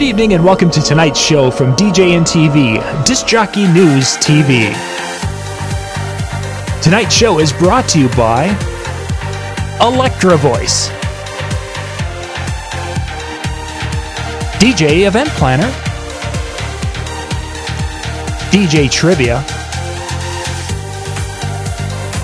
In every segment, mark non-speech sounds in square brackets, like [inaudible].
Good evening and welcome to tonight's show from DJN TV, Disc Jockey News TV. Tonight's show is brought to you by Electro-Voice, DJ Event Planner, DJ Trivia,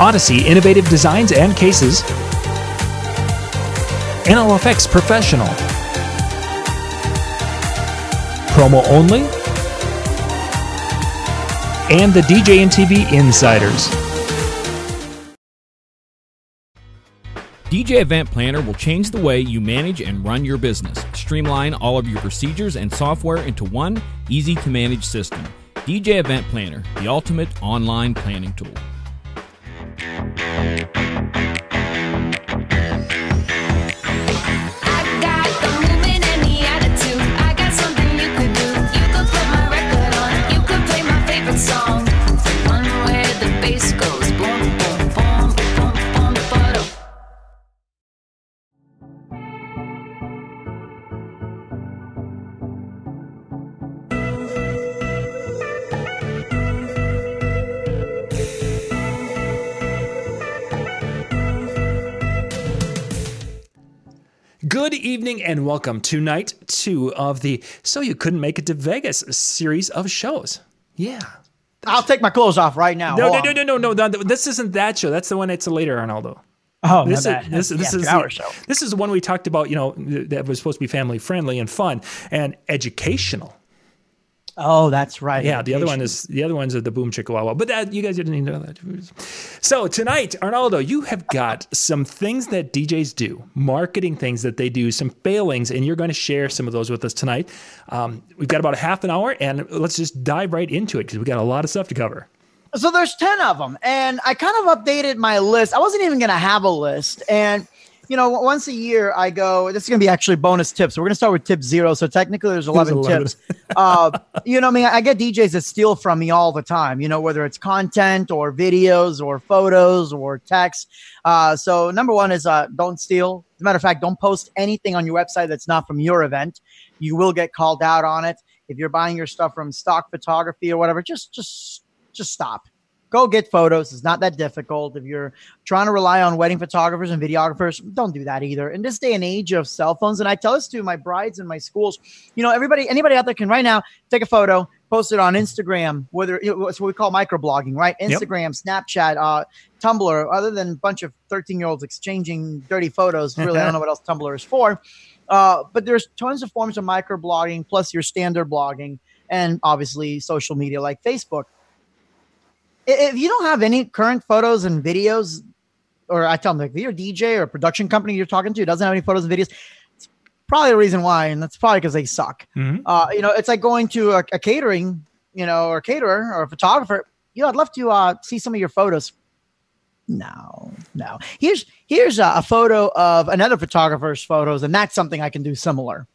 Odyssey Innovative Designs and Cases, NLFX Professional. Promo only, and the DJN TV Insiders. DJ Event Planner will change the way you manage and run your business. Streamline all of your procedures and software into one easy to manage system. DJ Event Planner, the ultimate online planning tool. Good evening and welcome to night two of the So You Couldn't Make It to Vegas series of shows. Yeah. I'll take my clothes off right now. No, no, no, no, no, no, no. This isn't that show. That's the one that's later, Arnaldo. Oh, This is this, this is two-hour show. this is the one we talked about. You know that was supposed to be family friendly and fun and educational. Oh, that's right. Yeah, the other one is the other ones are the boom chicka wow wow. But that you guys didn't need to know that. So tonight, Arnaldo, you have got some things that DJs do, marketing things that they do, some failings, and you're going to share some of those with us tonight. Um, we've got about a half an hour, and let's just dive right into it because we got a lot of stuff to cover. So there's 10 of them. And I kind of updated my list. I wasn't even going to have a list. And, you know, once a year I go, this is going to be actually bonus tips. We're going to start with tip zero. So technically there's 11, 11. tips. uh, [laughs] you know, I mean, I get DJs that steal from me all the time, you know, whether it's content or videos or photos or text. Uh, so number one is uh, don't steal. As a matter of fact, don't post anything on your website that's not from your event. You will get called out on it. If you're buying your stuff from stock photography or whatever, just, just, just stop go get photos. It's not that difficult. If you're trying to rely on wedding photographers and videographers, don't do that either. In this day and age of cell phones, and I tell this to my brides and my schools, you know, everybody, anybody out there can right now take a photo, post it on Instagram, whether it's what we call microblogging, right? Yep. Instagram, Snapchat, uh, Tumblr, other than a bunch of 13 year olds exchanging dirty photos. Really, I don't know what else Tumblr is for. Uh, but there's tons of forms of microblogging, plus your standard blogging, and obviously social media like Facebook if you don't have any current photos and videos, or I tell them like if you're a DJ or production company you're talking to doesn't have any photos and videos, it's probably the reason why, and that's probably because they suck. Mhm. Uh, you know, it's like going to a, a catering, you know, or caterer or a photographer. You know, I'd love to uh, see some of your photos. No, no. Here's here's a, a photo of another photographer's photos, and that's something I can do similar.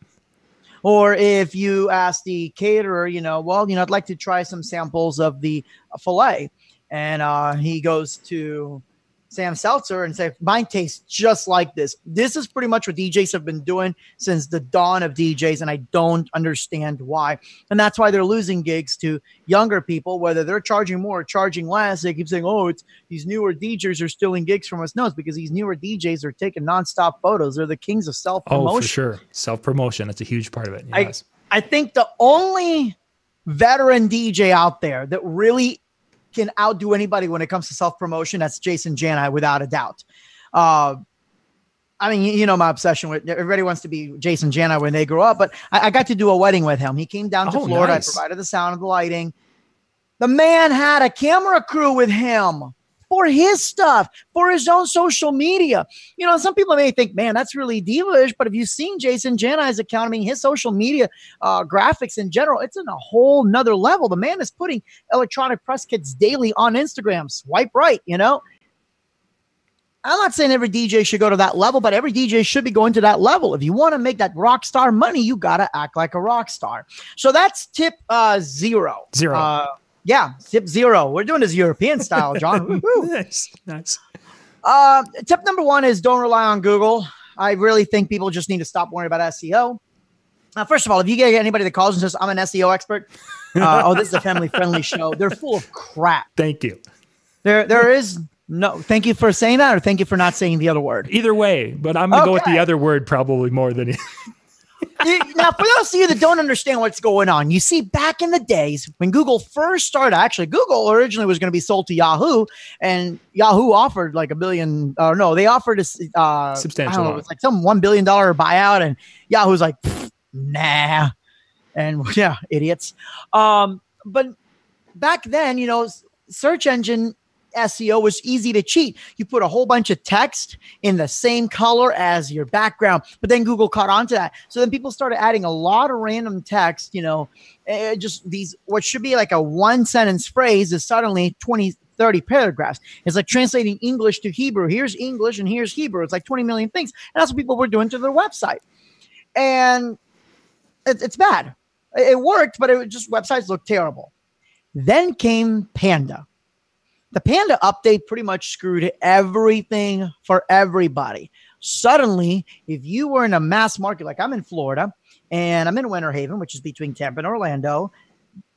Or if you ask the caterer, you know, well, you know, I'd like to try some samples of the fillet, and uh, he goes to Sam Seltzer and say, mine tastes just like this. This is pretty much what DJs have been doing since the dawn of DJs, and I don't understand why. And that's why they're losing gigs to younger people, whether they're charging more or charging less. They keep saying, oh, it's these newer DJs are stealing gigs from us. No, it's because these newer DJs are taking nonstop photos. They're the kings of self promotion. Oh, for sure, self promotion. That's a huge part of it. I- Yes. I think the only veteran DJ out there that really can outdo anybody when it comes to self promotion, that's Jason Jani, without a doubt. Uh, I mean, you, you know my obsession with everybody wants to be Jason Jani when they grow up, but I, I got to do a wedding with him. He came down to Oh, Florida. nice. I provided the sound and the lighting. The man had a camera crew with him for his stuff, for his own social media. You know, some people may think, man, that's really diva-ish, but if you've seen Jason Jani's account, I mean, his social media uh, graphics in general, it's in a whole nother level. The man is putting electronic press kits daily on Instagram. Swipe right, you know. I'm not saying every DJ should go to that level, but every DJ should be going to that level. If you want to make that rock star money, you got to act like a rock star. So that's tip uh, zero. Zero. Uh, yeah, tip zero. We're doing this European style, John. [laughs] Nice, nice. Uh, tip number one is don't rely on Google. I really think people just need to stop worrying about SEO. Uh, first of all, if you get anybody that calls and says, I'm an SEO expert, uh, [laughs] oh, this is a family friendly show, they're full of crap. Thank you. There, There is no, thank you for saying that, or thank you for not saying the other word. Either way, but I'm gonna go with the other word probably more than [laughs] now, for those of you that don't understand what's going on, you see, back in the days when Google first started, actually, Google originally was going to be sold to Yahoo, and Yahoo offered like a billion, or no, they offered a uh, Substantial know, it was like some one billion dollar buyout, and Yahoo's like, nah, and [laughs] yeah, idiots. Um, but back then, you know, search engine SEO was easy to cheat. You put a whole bunch of text in the same color as your background, but then Google caught on to that. So then people started adding a lot of random text, you know, eh, just these, what should be like a one sentence phrase is suddenly 20, 30 paragraphs. It's like translating English to Hebrew. Here's English and here's Hebrew. It's like 20 million things. And that's what people were doing to their website. And it, it's bad. It worked, but it just websites looked terrible. Then came Panda. The Panda update pretty much screwed everything for everybody. Suddenly, if you were in a mass market, like I'm in Florida and I'm in Winter Haven, which is between Tampa and Orlando,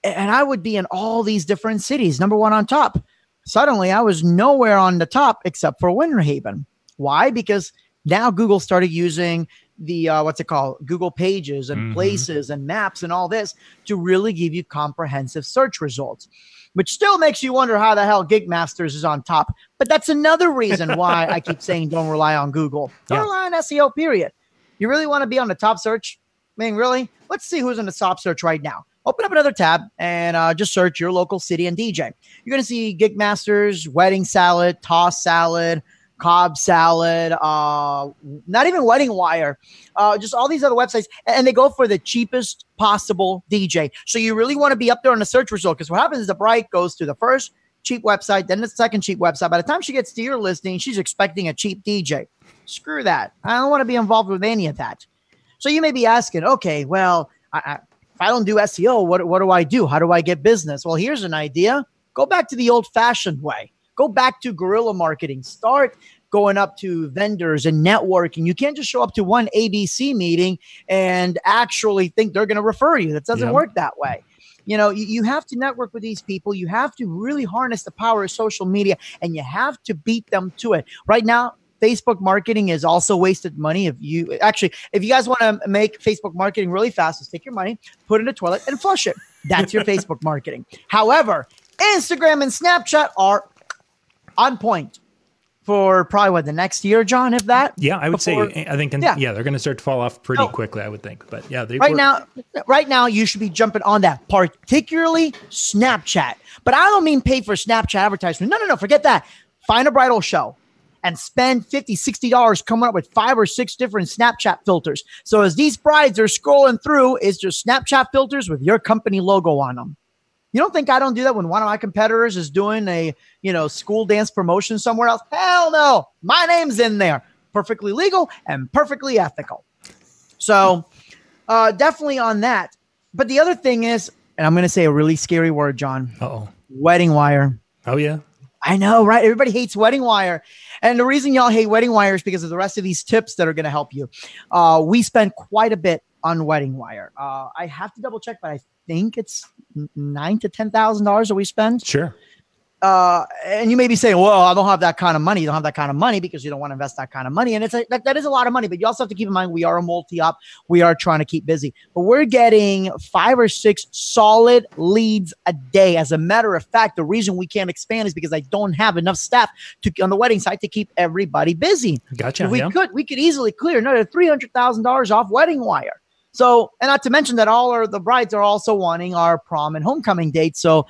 and I would be in all these different cities, number one on top. Suddenly, I was nowhere on the top except for Winter Haven. Why? Because now Google started using the uh, what's it called? Google pages and Mhm. places and maps and all this to really give you comprehensive search results which still makes you wonder how the hell gigmasters is on top. But that's another reason why i keep [laughs] saying don't rely on google. Don't Yeah. rely on seo period. You really want to be on the top search? I mean really? Let's see who's in the top search right now. Open up another tab and uh, just search your local city and dj you're going to see gigmasters wedding salad toss salad cobb salad uh not even wedding wire uh just all these other websites and they go for the cheapest possible dj so you really want to be up there on the search result because what happens is the bride goes to the first cheap website then the second cheap website. By the time she gets to your listing she's expecting a cheap dj screw that. I don't want to be involved with any of that. So you may be asking okay well I, I, if i don't do seo what, what do i do? How do i get business? Well here's an idea. Go back to the old fashioned way go back to guerrilla marketing. Start going up to vendors and networking. You can't just show up to one abc meeting and actually think they're going to refer you. That doesn't Yeah. work that way. You know you, you have to network with these people. You have to really harness the power of social media and you have to beat them to it. Right now facebook marketing is also wasted money. If you actually if you guys want to make facebook marketing really fast just take your money put it in a toilet and flush it. That's your [laughs] facebook marketing. However instagram and snapchat are on point for probably what the next year john if that Yeah, I would Before- say I think Yeah. yeah, they're going to start to fall off pretty No. quickly. I would think, but yeah, they right were- now right now you should be jumping on that particularly snapchat but i don't mean pay for snapchat advertisement no no no forget that find a bridal show and spend 50 60 dollars coming up with five or six different snapchat filters so as these brides are scrolling through it's just snapchat filters with your company logo on them you don't think i don't do that when one of my competitors is doing a you know school dance promotion somewhere else hell no my name's in there perfectly legal and perfectly ethical so uh, definitely on that. But the other thing is, and I'm going to say a really scary word, John Uh-oh. wedding wire. Oh yeah. I know, right? Everybody hates wedding wire. And the reason y'all hate wedding wire is because of the rest of these tips that are going to help you. Uh, we spend quite a bit on wedding wire. Uh, I have to double check, but I think it's nine to ten thousand dollars that we spend. Sure. Uh, and you may be saying, "Well, I don't have that kind of money." You don't have that kind of money because you don't want to invest that kind of money, and it's a, that, that is a lot of money. But you also have to keep in mind we are a multi-op. We are trying to keep busy, but we're getting five or six solid leads a day. As a matter of fact, the reason we can't expand is because I don't have enough staff to on the wedding site to keep everybody busy. Gotcha. If we yeah. could, we could easily clear another three hundred thousand dollars off wedding wire. So, and not to mention that all our the brides are also wanting our prom and homecoming dates. So,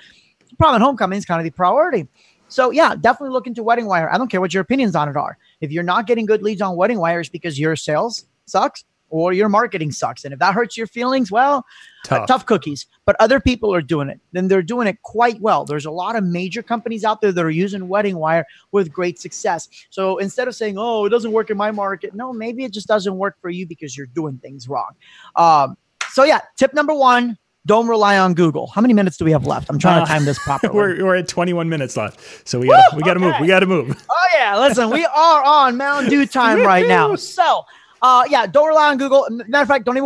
prom and homecoming is kind of the priority. So, yeah, definitely look into wedding wire. I don't care what your opinions on it are. If you're not getting good leads on wedding wire, it's because your sales sucks or your marketing sucks. And if that hurts your feelings, well, Tough. tough cookies. But other people are doing it, then they're doing it quite well. There's a lot of major companies out there that are using wedding wire with great success. So instead of saying, "Oh, it doesn't work in my market," no, maybe it just doesn't work for you because you're doing things wrong. Um, so yeah, tip number one: don't rely on Google. How many minutes do we have left? I'm trying Uh, to time this [laughs] properly. we're, we're at 21 minutes left, so we got to we got to move. We got to move. Oh yeah, listen, we are on Mountain Dew time right now. [laughs] So, uh, yeah, don't rely on Google. Matter of fact, don't even